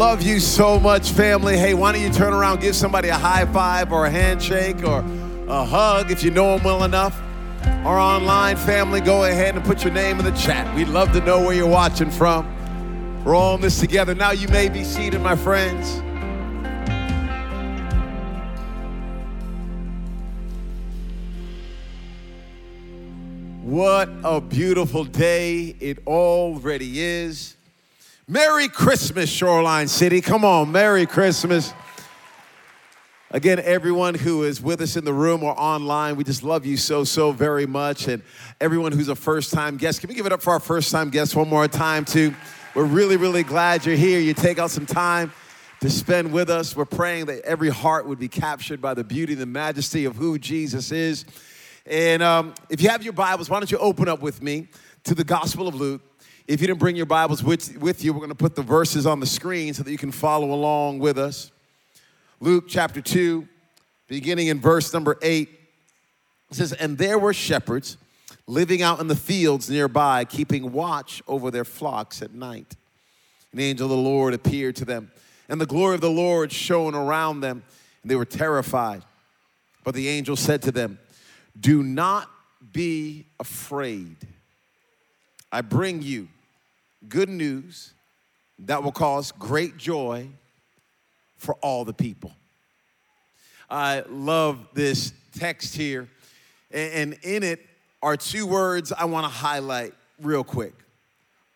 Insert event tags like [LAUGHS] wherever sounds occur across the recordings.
Love you so much, family. Hey, why don't you turn around, give somebody a high five or a handshake or a hug if you know them well enough. Our online family, go ahead and put your name in the chat. We'd love to know where you're watching from. We're all in this together. Now you may be seated, my friends. What a beautiful day it already is. Merry Christmas, Shoreline City. Come on, Merry Christmas. Again, everyone who is with us in the room or online, we just love you so, so very much. And everyone who's a first time guest, can we give it up for our first time guests one more time, too? We're really, really glad you're here. You take out some time to spend with us. We're praying that every heart would be captured by the beauty and the majesty of who Jesus is. And um, if you have your Bibles, why don't you open up with me to the Gospel of Luke? If you didn't bring your Bibles with, with you, we're going to put the verses on the screen so that you can follow along with us. Luke chapter 2, beginning in verse number 8, it says, And there were shepherds living out in the fields nearby, keeping watch over their flocks at night. An angel of the Lord appeared to them, and the glory of the Lord shone around them, and they were terrified. But the angel said to them, Do not be afraid. I bring you good news that will cause great joy for all the people. I love this text here, and in it are two words I want to highlight real quick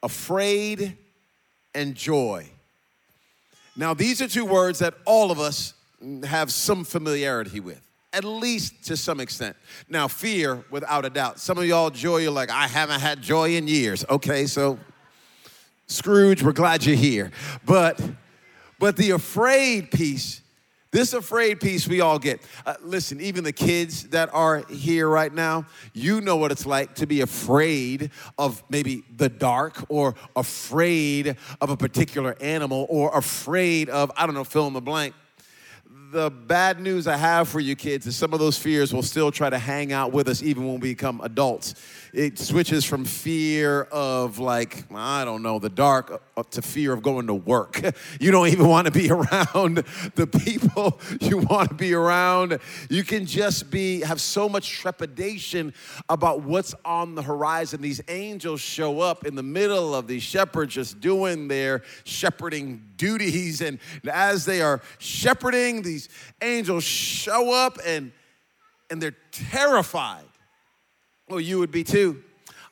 afraid and joy. Now, these are two words that all of us have some familiarity with at least to some extent. Now, fear, without a doubt. Some of y'all, joy, you're like, I haven't had joy in years. Okay, so Scrooge, we're glad you're here. But, but the afraid piece, this afraid piece we all get. Uh, listen, even the kids that are here right now, you know what it's like to be afraid of maybe the dark or afraid of a particular animal or afraid of, I don't know, fill in the blank the bad news I have for you kids is some of those fears will still try to hang out with us even when we become adults. It switches from fear of, like, I don't know, the dark to fear of going to work. [LAUGHS] You don't even want to be [LAUGHS] around the people [LAUGHS] you want to be around. You can just be, have so much trepidation about what's on the horizon. These angels show up in the middle of these shepherds just doing their shepherding duties. And as they are shepherding, these angels show up and, and they're terrified. Well, you would be too.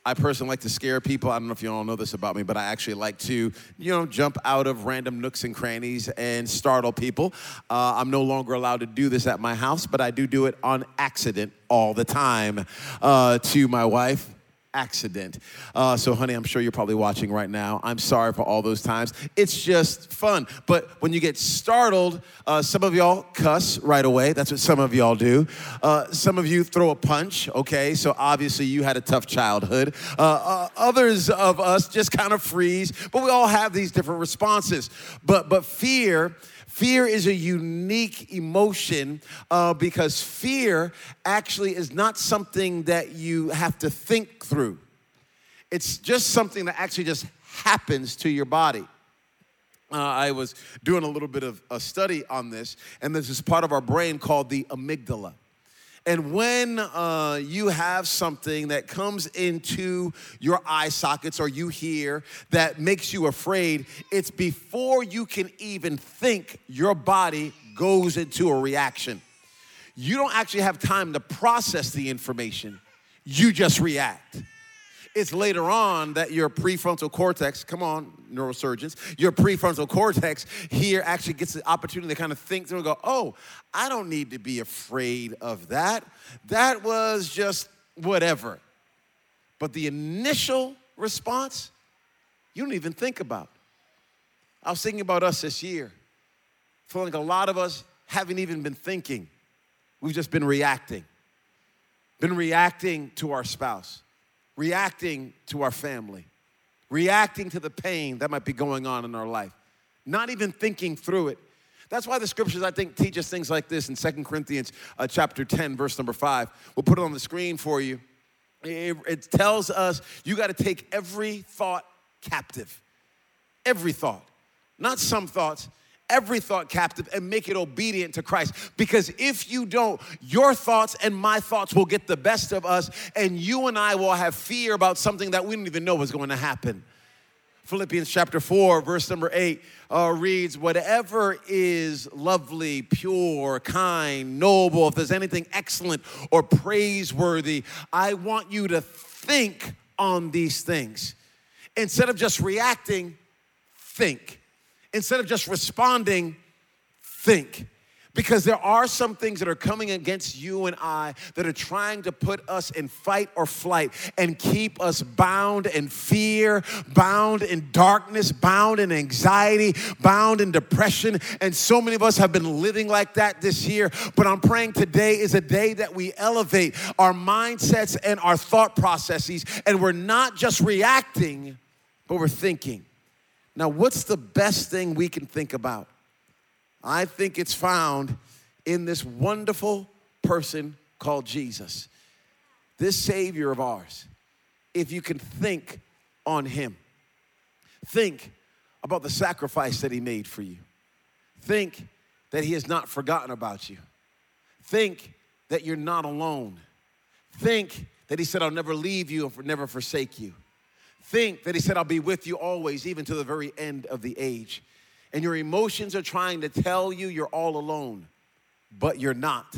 I personally like to scare people. I don't know if you all know this about me, but I actually like to, you know, jump out of random nooks and crannies and startle people. Uh, I'm no longer allowed to do this at my house, but I do do it on accident all the time uh, to my wife accident. Uh, so, honey, I'm sure you're probably watching right now. I'm sorry for all those times. It's just fun. But when you get startled, uh, some of y'all cuss right away. That's what some of y'all do. Uh, some of you throw a punch, okay? So, obviously, you had a tough childhood. Uh, uh, others of us just kind of freeze, but we all have these different responses. But, but fear, Fear is a unique emotion uh, because fear actually is not something that you have to think through. It's just something that actually just happens to your body. Uh, I was doing a little bit of a study on this, and this part of our brain called the amygdala. And when uh, you have something that comes into your eye sockets or you hear that makes you afraid, it's before you can even think, your body goes into a reaction. You don't actually have time to process the information, you just react. It's later on that your prefrontal cortex, come on, neurosurgeons, your prefrontal cortex here actually gets the opportunity to kind of think through and go, oh, I don't need to be afraid of that. That was just whatever. But the initial response, you don't even think about. I was thinking about us this year, feeling like a lot of us haven't even been thinking. We've just been reacting, been reacting to our spouse reacting to our family, reacting to the pain that might be going on in our life, not even thinking through it. That's why the scriptures, I think, teach us things like this in Second Corinthians uh, chapter 10, verse number 5. We'll put it on the screen for you. It, it tells us you got to take every thought captive. Every thought. not some thoughts, every thought captive and make it obedient to Christ. Because if you don't, your thoughts and my thoughts will get the best of us, and you and I will have fear about something that we didn't even know was going to happen. Philippians chapter 4, verse number 8 uh, reads, Whatever is lovely, pure, kind, noble, if there's anything excellent or praiseworthy, I want you to think on these things. Instead of just reacting, think. Instead of just responding, think because there are some things that are coming against you and I that are trying to put us in fight or flight and keep us bound in fear, bound in darkness, bound in anxiety, bound in depression. And so many of us have been living like that this year. But I'm praying today is a day that we elevate our mindsets and our thought processes, and we're not just reacting, but we're thinking. Now, what's the best thing we can think about? I think it's found in this wonderful person called Jesus, this Savior of ours. If you can think on Him, think about the sacrifice that He made for you, think that He has not forgotten about you, think that you're not alone, think that He said, I'll never leave you or never forsake you. Think that He said, I'll be with you always, even to the very end of the age and your emotions are trying to tell you you're all alone, but you're not.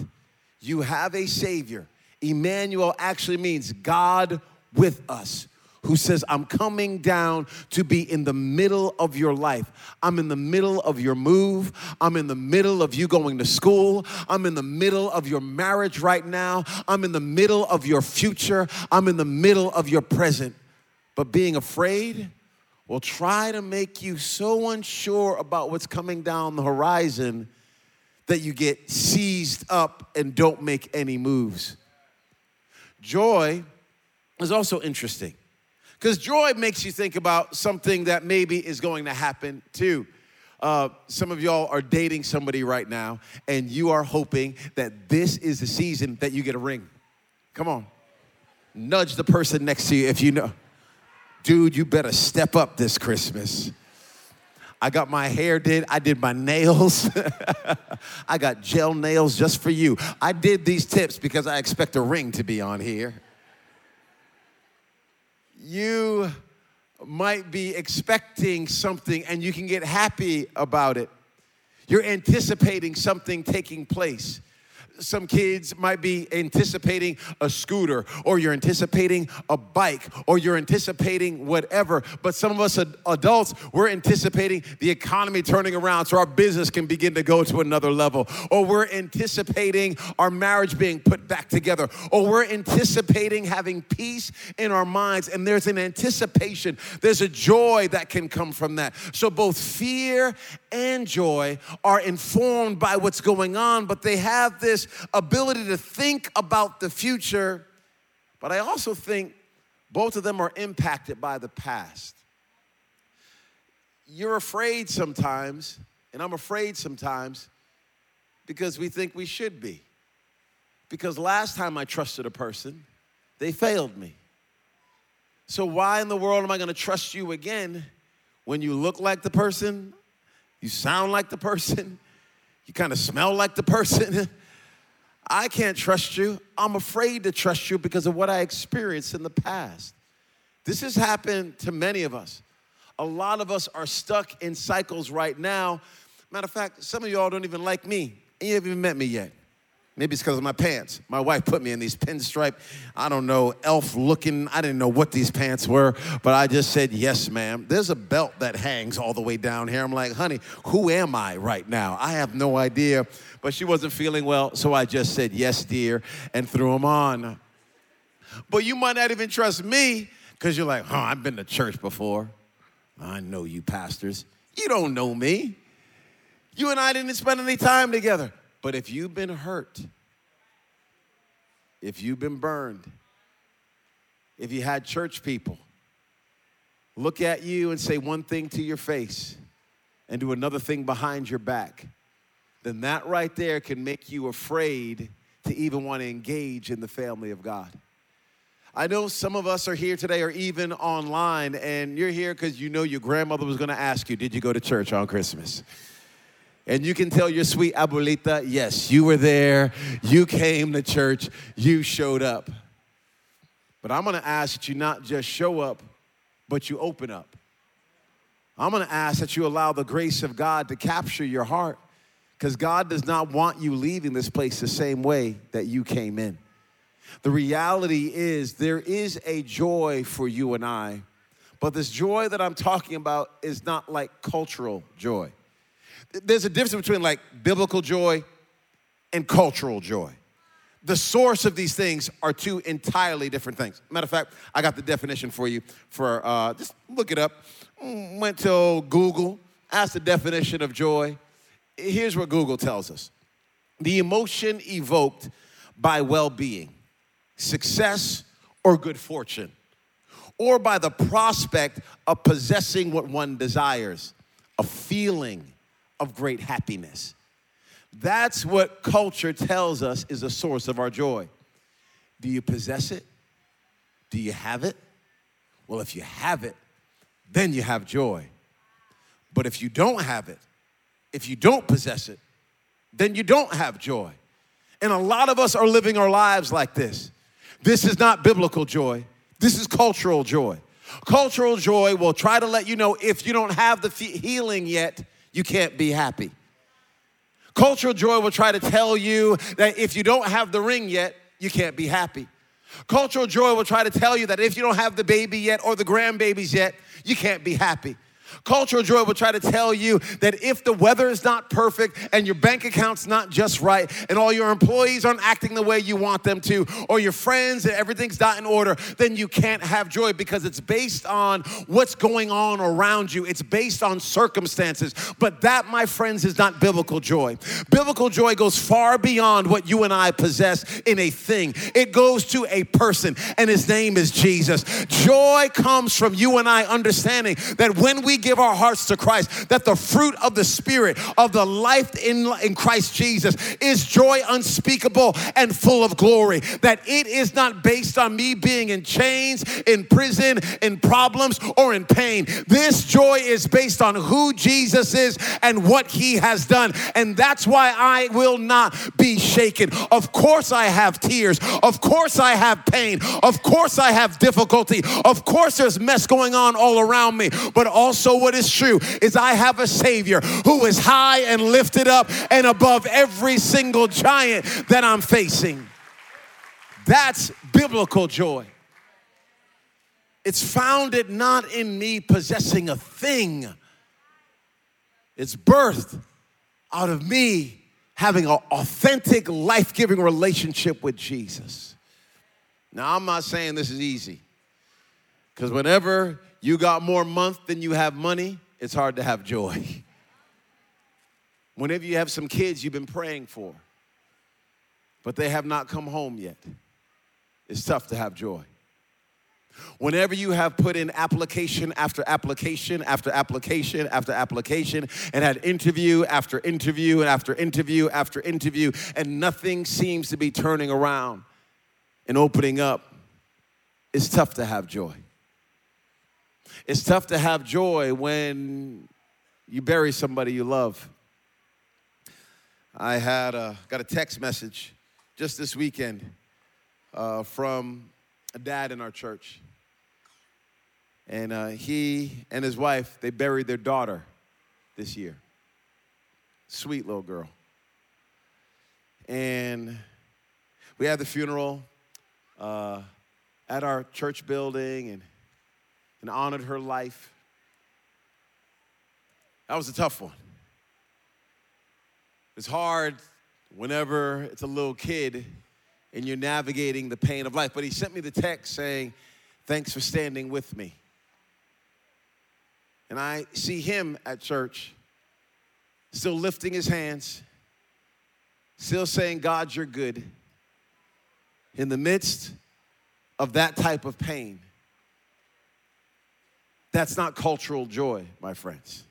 You have a Savior. Emmanuel actually means God with us who says, I'm coming down to be in the middle of your life. I'm in the middle of your move. I'm in the middle of you going to school. I'm in the middle of your marriage right now. I'm in the middle of your future. I'm in the middle of your present. But being afraid, will try to make you so unsure about what's coming down the horizon that you get seized up and don't make any moves. Joy is also interesting because joy makes you think about something that maybe is going to happen too. Uh, some of y'all are dating somebody right now, and you are hoping that this is the season that you get a ring. Come on. Nudge the person next to you if you know dude, you better step up this Christmas. I got my hair did, I did my nails. [LAUGHS] I got gel nails just for you. I did these tips because I expect a ring to be on here. You might be expecting something and you can get happy about it. You're anticipating something taking place some kids might be anticipating a scooter or you're anticipating a bike or you're anticipating whatever but some of us adults we're anticipating the economy turning around so our business can begin to go to another level. Or we're anticipating our marriage being put back together. Or we're anticipating having peace in our minds and there's an anticipation. There's a joy that can come from that. So both fear and joy are informed by what's going on but they have this ability to think about the future, but I also think both of them are impacted by the past. You're afraid sometimes, and I'm afraid sometimes because we think we should be. Because last time I trusted a person, they failed me. So, why in the world am I gonna trust you again when you look like the person, you sound like the person, you kind of smell like the person? [LAUGHS] I can't trust you. I'm afraid to trust you because of what I experienced in the past. This has happened to many of us. A lot of us are stuck in cycles right now. Matter of fact, some of y'all don't even like me, and you haven't even met me yet. Maybe it's because of my pants. My wife put me in these pinstripe, I don't know, elf looking. I didn't know what these pants were, but I just said, yes, ma'am. There's a belt that hangs all the way down here. I'm like, honey, who am I right now? I have no idea. But she wasn't feeling well, so I just said, yes, dear, and threw them on. But you might not even trust me because you're like, huh, I've been to church before. I know you pastors. You don't know me. You and I didn't spend any time together. But if you've been hurt, if you've been burned, if you had church people look at you and say one thing to your face and do another thing behind your back, then that right there can make you afraid to even want to engage in the family of God. I know some of us are here today or even online, and you're here because you know your grandmother was going to ask you, Did you go to church on Christmas? And you can tell your sweet abuelita, Yes, you were there. You came to church. You showed up. But I'm to ask that you not just show up, but you open up. I'm to ask that you allow the grace of God to capture your heart because God does not want you leaving this place the same way that you came in. The reality is, there is a joy for you and I, but this joy that I'm talking about is not like cultural joy. There's a difference between like biblical joy and cultural joy. The source of these things are two entirely different things. Matter of fact, I got the definition for you. For uh, just look it up. Mm, went to Google, asked the definition of joy. Here's what Google tells us: the emotion evoked by well-being success, or good fortune, or by the prospect of possessing what one desires, a feeling of great happiness. That's what culture tells us is the source of our joy. Do you possess it? Do you have it? Well, if you have it, then you have joy. But if you don't have it, if you don't possess it, then you don't have joy. And a lot of us are living our lives like this. This is not biblical joy. This is cultural joy. Cultural joy will try to let you know if you don't have the healing yet, you can't be happy. Cultural joy will try to tell you that if you don't have the ring yet, you can't be happy. Cultural joy will try to tell you that if you don't have the baby yet or the grandbabies yet, you can't be happy. Cultural joy will try to tell you that if the weather is not perfect and your bank account's not just right and all your employees aren't acting the way you want them to or your friends and everything's not in order, then you can't have joy because it's based on what's going on around you. It's based on circumstances. But that, my friends, is not biblical joy. Biblical joy goes far beyond what you and I possess in a thing. It goes to a person and his name is Jesus. Joy comes from you and I understanding that when we give our hearts to Christ, that the fruit of the Spirit, of the life in, in Christ Jesus, is joy unspeakable and full of glory. That it is not based on me being in chains, in prison, in problems, or in pain. This joy is based on who Jesus is and what he has done. And that's why I will not be shaken. Of course, I have tears. Of course, I have pain. Of course, I have difficulty. Of course, there's mess going on all around me. But also, what is true is I have a Savior who is high and lifted up and above every single giant that I'm facing. That's biblical joy. It's founded not in me possessing a thing, it's birthed out of me having an authentic, life giving relationship with Jesus. Now, I'm not saying this is easy, because whenever you got more month than you have money, it's hard to have joy. Whenever you have some kids you've been praying for, but they have not come home yet, it's tough to have joy. Whenever you have put in application after application after application after application and had interview after interview and after interview after interview, and nothing seems to be turning around and opening up, it's tough to have joy. It's tough to have joy when you bury somebody you love. I had a, got a text message just this weekend uh, from a dad in our church. And uh, he and his wife, they buried their daughter this year. Sweet little girl. And we had the funeral uh, at our church building, and and honored her life. That was a tough one. It's hard whenever it's a little kid and you're navigating the pain of life. But he sent me the text saying, Thanks for standing with me. And I see him at church, still lifting his hands, still saying, God, you're good. In the midst of that type of pain, that's not cultural joy, my friends.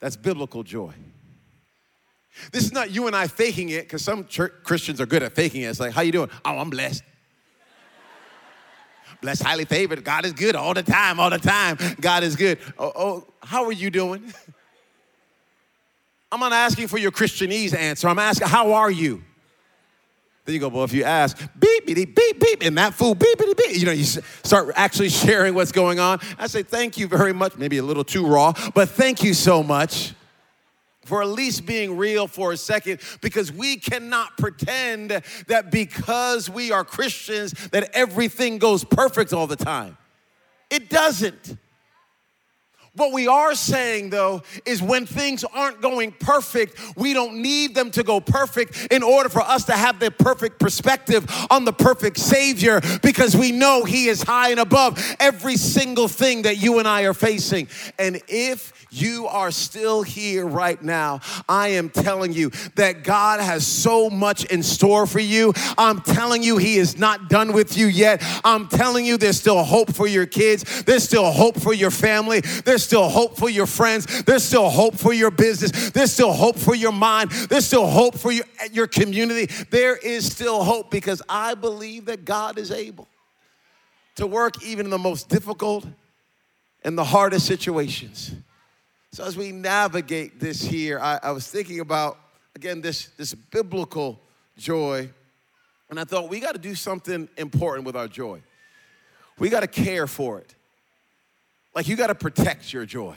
That's biblical joy. This is not you and I faking it, because some church Christians are good at faking it. It's like, how you doing? Oh, I'm blessed. [LAUGHS] Blessed, highly favored. God is good all the time, all the time. God is good. Oh, oh how are you doing? [LAUGHS] I'm not asking for your Christianese answer. I'm asking, how are you? Then you go, well, if you ask, beep, beep, beep, beep, and that fool, beep, beep, beep, you know, you start actually [LAUGHS] sharing what's going on. I say, thank you very much. Maybe a little too raw, but thank you so much for at least being real for a second because we cannot pretend that because we are Christians that everything goes perfect all the time. It doesn't. What we are saying though is when things aren't going perfect, we don't need them to go perfect in order for us to have the perfect perspective on the perfect Savior because we know He is high and above every single thing that you and I are facing. And if you are still here right now, I am telling you that God has so much in store for you. I'm telling you, He is not done with you yet. I'm telling you, there's still hope for your kids, there's still hope for your family, there's still hope for your friends, there's still hope for your business, there's still hope for your mind, there's still hope for your, your community. There is still hope because I believe that God is able to work even in the most difficult and the hardest situations. So as we navigate this here, I, I was thinking about again this this biblical joy, and I thought we got to do something important with our joy. We got to care for it. Like you got to protect your joy.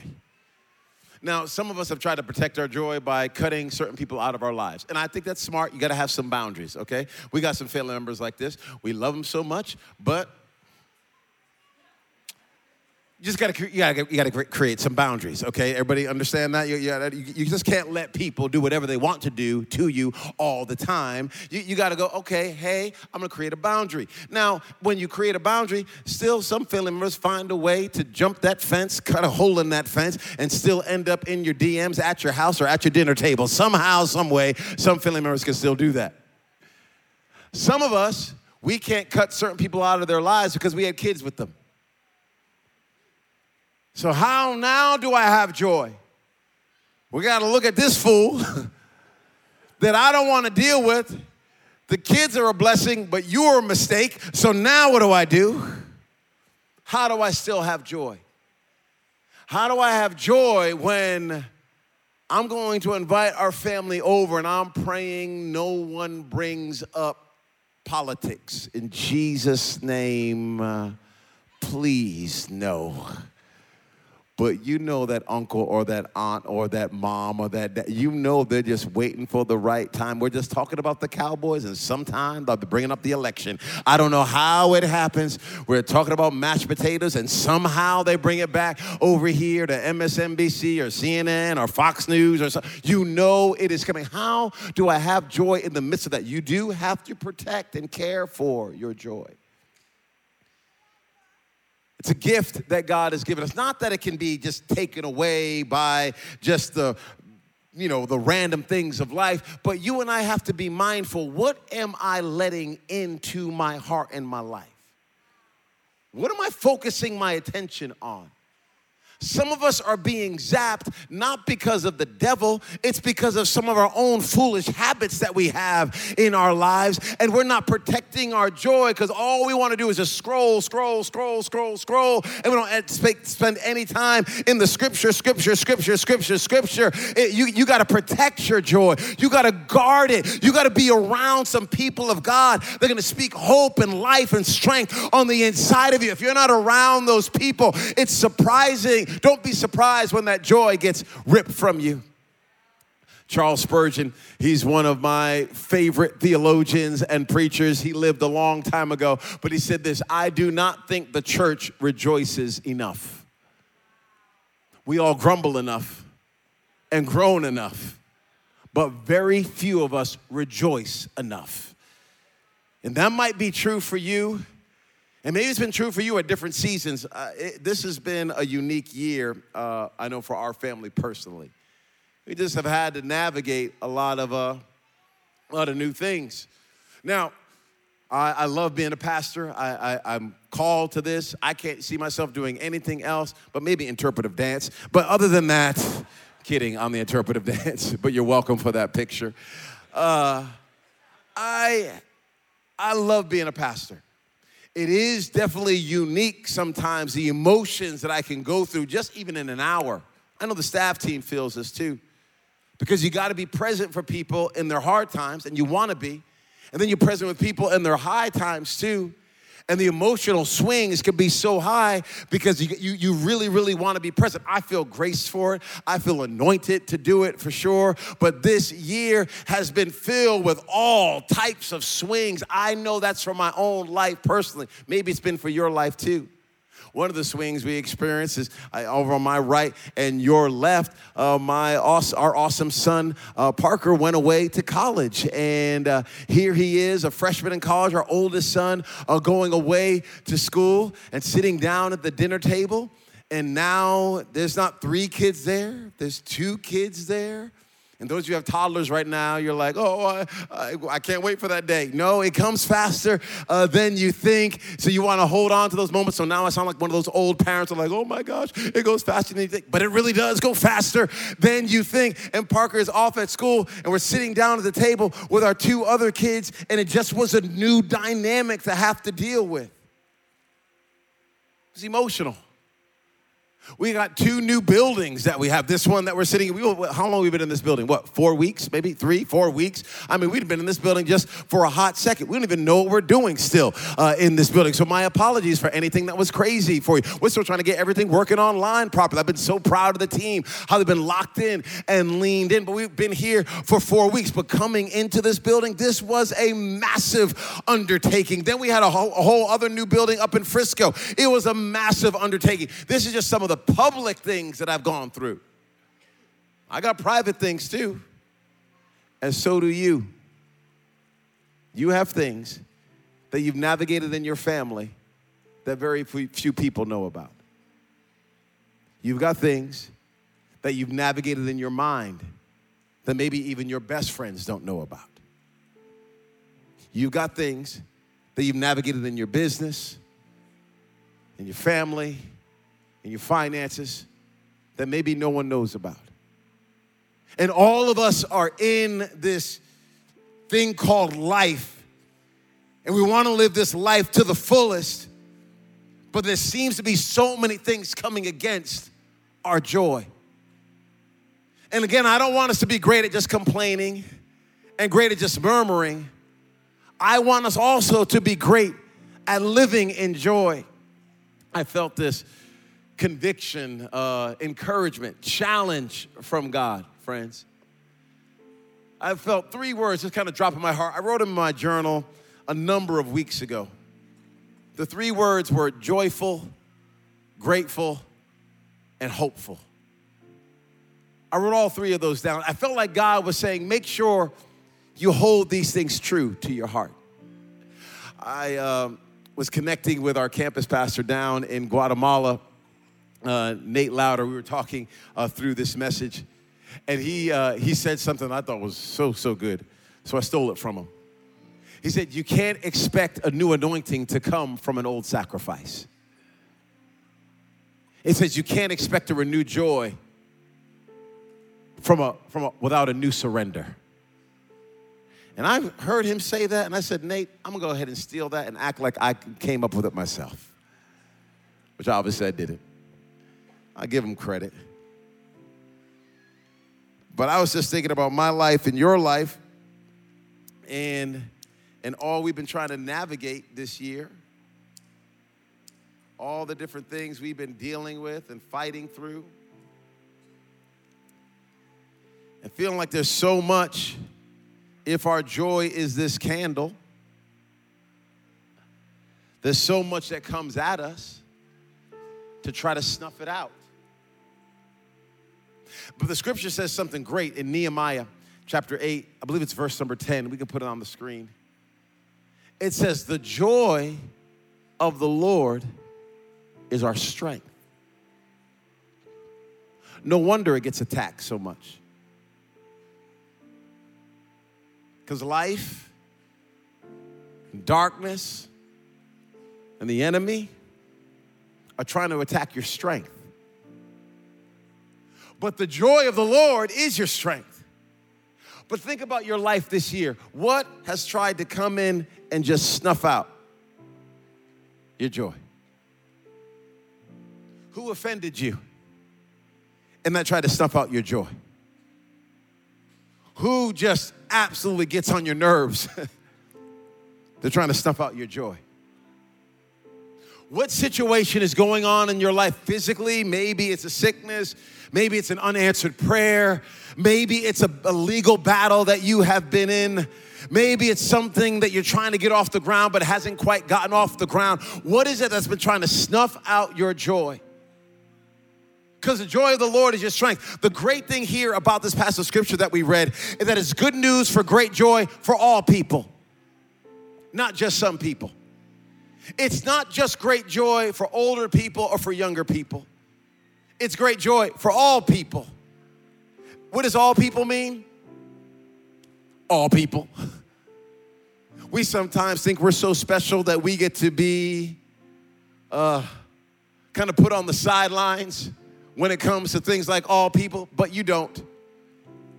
Now, some of us have tried to protect our joy by cutting certain people out of our lives. And I think that's smart. You got to have some boundaries, okay? We got some family members like this. We love them so much, but you just gotta, you gotta, you gotta create some boundaries, okay? Everybody understand that? You, you, just can't let people do whatever they want to do to you all the time. You, you gotta go, okay, hey, I'm gonna create a boundary. Now, when you create a boundary, still some family members find a way to jump that fence, cut a hole in that fence, and still end up in your DMs at your house or at your dinner table. Somehow, some way, some family members can still do that. Some of us, we can't cut certain people out of their lives because we had kids with them. So, how now do I have joy? We got to look at this fool [LAUGHS] that I don't want to deal with. The kids are a blessing, but you're a mistake. So, now what do I do? How do I still have joy? How do I have joy when I'm going to invite our family over and I'm praying no one brings up politics? In Jesus' name, uh, please, no but you know that uncle or that aunt or that mom or that, you know they're just waiting for the right time. We're just talking about the Cowboys, and sometimes they'll be bringing up the election. I don't know how it happens. We're talking about mashed potatoes, and somehow they bring it back over here to MSNBC or CNN or Fox News or something. You know it is coming. How do I have joy in the midst of that? You do have to protect and care for your joy. It's a gift that God has given us. Not that it can be just taken away by just the you know the random things of life, but you and I have to be mindful, what am I letting into my heart and my life? What am I focusing my attention on? Some of us are being zapped not because of the devil, it's because of some of our own foolish habits that we have in our lives. And we're not protecting our joy because all we want to do is just scroll, scroll, scroll, scroll, scroll. And we don't spend any time in the scripture, scripture, scripture, scripture, scripture. It, you you got to protect your joy. You got to guard it. You got to be around some people of God. They're going to speak hope and life and strength on the inside of you. If you're not around those people, it's surprising don't be surprised when that joy gets ripped from you. Charles Spurgeon, he's one of my favorite theologians and preachers. He lived a long time ago, but he said this I do not think the church rejoices enough. We all grumble enough and groan enough, but very few of us rejoice enough. And that might be true for you, and maybe it's been true for you at different seasons. Uh, it, this has been a unique year, uh, I know, for our family personally. We just have had to navigate a lot of, uh, a lot of new things. Now, I, I love being a pastor. I, I, I'm called to this. I can't see myself doing anything else but maybe interpretive dance. But other than that, [LAUGHS] kidding I'm the interpretive [LAUGHS] dance, but you're welcome for that picture. Uh, I, I love being a pastor. It is definitely unique sometimes the emotions that I can go through just even in an hour. I know the staff team feels this too. Because you got to be present for people in their hard times, and you want to be. And then you're present with people in their high times too. And the emotional swings can be so high because you, you, you really, really want to be present. I feel grace for it. I feel anointed to do it for sure. But this year has been filled with all types of swings. I know that's for my own life personally. Maybe it's been for your life too. One of the swings we experienced is uh, over on my right and your left. Uh, my our awesome son uh, Parker went away to college, and uh, here he is, a freshman in college. Our oldest son uh, going away to school and sitting down at the dinner table. And now there's not three kids there, there's two kids there. And those of you have toddlers right now, you're like, oh, I, I, I can't wait for that day. No, it comes faster uh, than you think. So you want to hold on to those moments. So now I sound like one of those old parents are like, oh my gosh, it goes faster than you think. But it really does go faster than you think. And Parker is off at school, and we're sitting down at the table with our two other kids, and it just was a new dynamic to have to deal with. It was emotional. We got two new buildings that we have. This one that we're sitting in. We, how long have we been in this building? What, four weeks? Maybe three, four weeks? I mean, we've been in this building just for a hot second. We don't even know what we're doing still uh, in this building. So, my apologies for anything that was crazy for you. We're still trying to get everything working online properly. I've been so proud of the team, how they've been locked in and leaned in. But we've been here for four weeks. But coming into this building, this was a massive undertaking. Then we had a whole, a whole other new building up in Frisco. It was a massive undertaking. This is just some of the the public things that I've gone through. I got private things too, and so do you. You have things that you've navigated in your family that very few people know about. You've got things that you've navigated in your mind that maybe even your best friends don't know about. You've got things that you've navigated in your business, in your family, and your finances that maybe no one knows about. And all of us are in this thing called life, and we want to live this life to the fullest, but there seems to be so many things coming against our joy. And again, I don't want us to be great at just complaining and great at just murmuring. I want us also to be great at living in joy. I felt this conviction, uh, encouragement, challenge from God, friends. I felt three words just kind of drop in my heart. I wrote them in my journal a number of weeks ago. The three words were joyful, grateful, and hopeful. I wrote all three of those down. I felt like God was saying, make sure you hold these things true to your heart. I um, was connecting with our campus pastor down in Guatemala uh, Nate Louder, we were talking uh, through this message, and he, uh, he said something I thought was so, so good. So I stole it from him. He said, You can't expect a new anointing to come from an old sacrifice. It says, You can't expect a renewed joy from a, from a, without a new surrender. And I heard him say that, and I said, Nate, I'm gonna go ahead and steal that and act like I came up with it myself, which obviously I didn't. I give him credit. But I was just thinking about my life and your life and and all we've been trying to navigate this year. All the different things we've been dealing with and fighting through. And feeling like there's so much if our joy is this candle. There's so much that comes at us to try to snuff it out. But the scripture says something great in Nehemiah chapter 8. I believe it's verse number 10. We can put it on the screen. It says, The joy of the Lord is our strength. No wonder it gets attacked so much. Because life, and darkness, and the enemy are trying to attack your strength. But the joy of the Lord is your strength. But think about your life this year. What has tried to come in and just snuff out your joy? Who offended you and that tried to snuff out your joy? Who just absolutely gets on your nerves? [LAUGHS] They're trying to snuff out your joy. What situation is going on in your life physically? Maybe it's a sickness, maybe it's an unanswered prayer, maybe it's a, a, legal battle that you have been in. Maybe it's something that you're trying to get off the ground but hasn't quite gotten off the ground. What is it that's been trying to snuff out your joy? because the joy of the Lord is your strength. The great thing here about this passage of scripture that we read is that it's good news for great joy for all people, not just some people. It's not just great joy for older people or for younger people, it's great joy for all people. What does all people mean? All people. [LAUGHS] We sometimes think we're so special that we get to be uh, kind of put on the sidelines when it comes to things like all people, but you don't.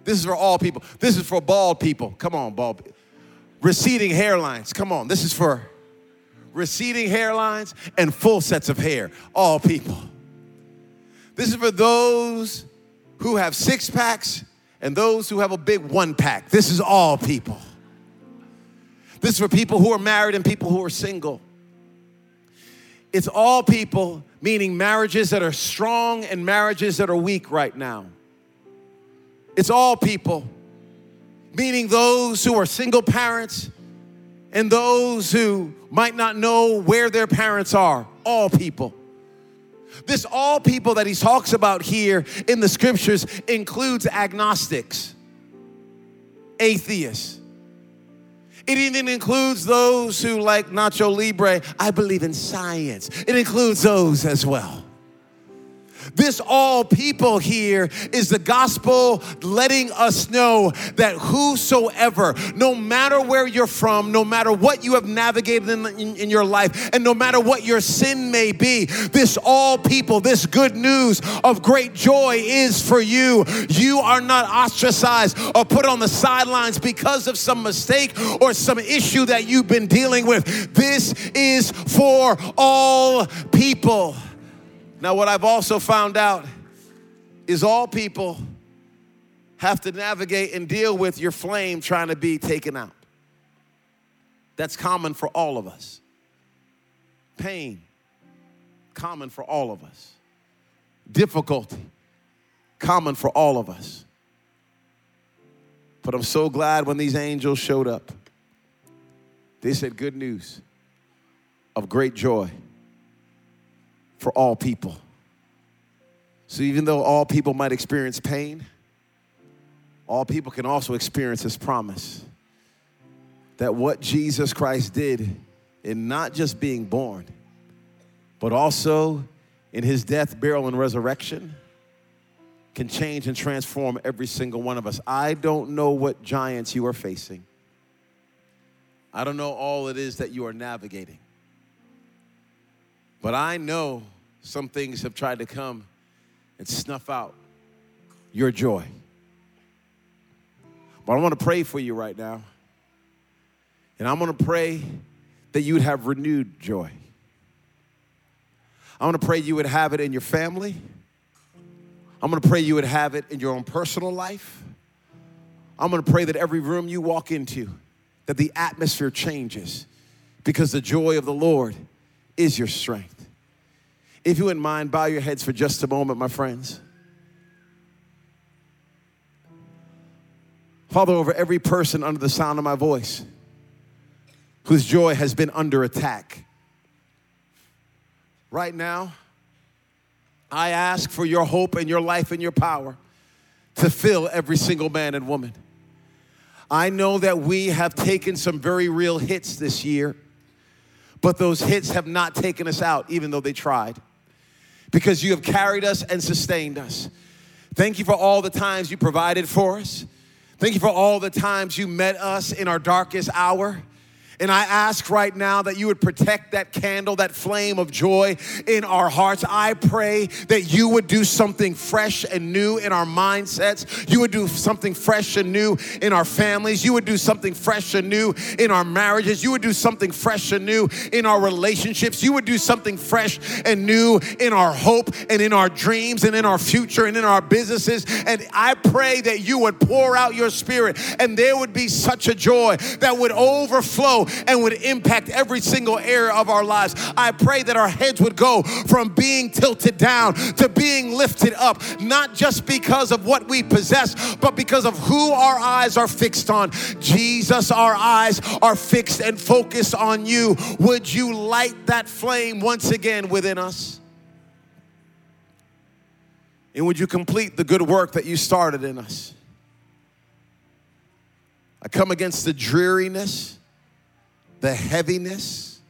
This is for all people. This is for bald people. Come on, bald. Receding hairlines. Come on. This is for receding hairlines and full sets of hair. All people. This is for those who have six packs and those who have a big one pack. This is all people. This is for people who are married and people who are single. It's all people, meaning marriages that are strong and marriages that are weak right now. It's all people, meaning those who are single parents and those who might not know where their parents are. All people. This all people that he talks about here in the scriptures includes agnostics, atheists, it even includes those who, like Nacho Libre, I believe in science. It includes those as well. This all people here is the gospel letting us know that whosoever, no matter where you're from, no matter what you have navigated in, in, in, your life, and no matter what your sin may be, this all people, this good news of great joy is for you. You are not ostracized or put on the sidelines because of some mistake or some issue that you've been dealing with. This is for all people. Now, what I've also found out is all people have to navigate and deal with your flame trying to be taken out. That's common for all of us. Pain, common for all of us. Difficulty, common for all of us. But I'm so glad when these angels showed up. They said, Good news of great joy for all people. So even though all people might experience pain, all people can also experience His promise that what Jesus Christ did in not just being born, but also in His death, burial, and resurrection can change and transform every single one of us. I don't know what giants you are facing. I don't know all it is that you are navigating. But I know some things have tried to come and snuff out your joy. But I want to pray for you right now. And I'm going to pray that you would have renewed joy. I want to pray you would have it in your family. I'm going to pray you would have it in your own personal life. I'm going to pray that every room you walk into, that the atmosphere changes because the joy of the Lord is your strength. If you wouldn't mind, bow your heads for just a moment, my friends. Father, over every person under the sound of my voice whose joy has been under attack, right now, I ask for your hope and your life and your power to fill every single man and woman. I know that we have taken some very real hits this year, but those hits have not taken us out, even though they tried because you have carried us and sustained us. Thank you for all the times you provided for us. Thank you for all the times you met us in our darkest hour. And I ask right now that you would protect that candle, that flame of joy in our hearts. I pray that you would do something fresh and new in our mindsets. You would do something fresh and new in our families. You would do something fresh and new in our marriages. You would do something fresh and new in our relationships. You would do something fresh and new in our hope and in our dreams and in our future and in our businesses. And I pray that you would pour out your spirit and there would be such a joy that would overflow and would impact every single area of our lives. I pray that our heads would go from being tilted down to being lifted up, not just because of what we possess, but because of who our eyes are fixed on. Jesus, our eyes are fixed and focused on you. Would you light that flame once again within us? And would you complete the good work that you started in us? I come against the dreariness the heaviness,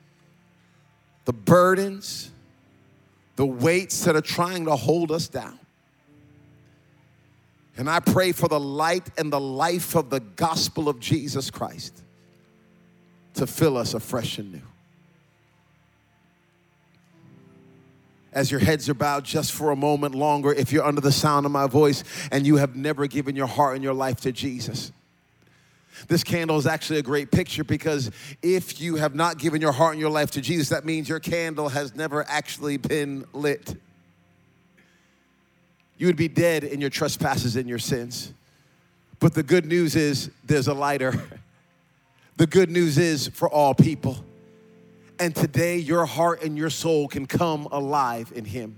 the burdens, the weights that are trying to hold us down. And I pray for the light and the life of the gospel of Jesus Christ to fill us afresh and new. As your heads are bowed just for a moment longer, if you're under the sound of my voice and you have never given your heart and your life to Jesus, this candle is actually a great picture because if you have not given your heart and your life to Jesus, that means your candle has never actually been lit. You would be dead in your trespasses and your sins. But the good news is there's a lighter. [LAUGHS] The good news is for all people. And today, your heart and your soul can come alive in Him.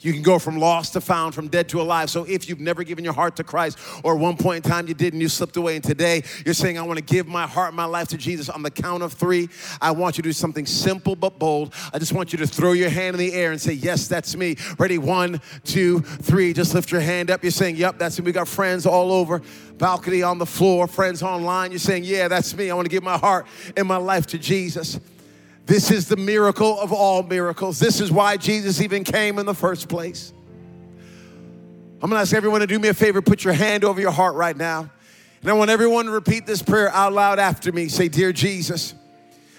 You can go from lost to found, from dead to alive. So if you've never given your heart to Christ, or at one point in time you did and you slipped away, and today you're saying, I want to give my heart, my life to Jesus on the count of three, I want you to do something simple but bold. I just want you to throw your hand in the air and say, Yes, that's me. Ready? One, two, three. Just lift your hand up. You're saying, Yep, that's me. We got friends all over, balcony on the floor, friends online. You're saying, Yeah, that's me. I want to give my heart and my life to Jesus. This is the miracle of all miracles. This is why Jesus even came in the first place. I'm gonna ask everyone to do me a favor, put your hand over your heart right now. And I want everyone to repeat this prayer out loud after me. Say, Dear Jesus,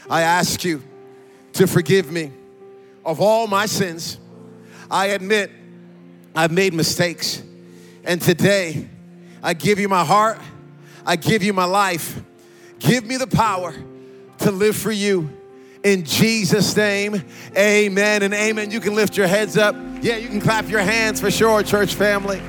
I ask you to forgive me of all my sins. I admit I've made mistakes. And today, I give you my heart, I give you my life. Give me the power to live for you in Jesus' name. Amen and amen. You can lift your heads up. Yeah, you can clap your hands for sure, church family.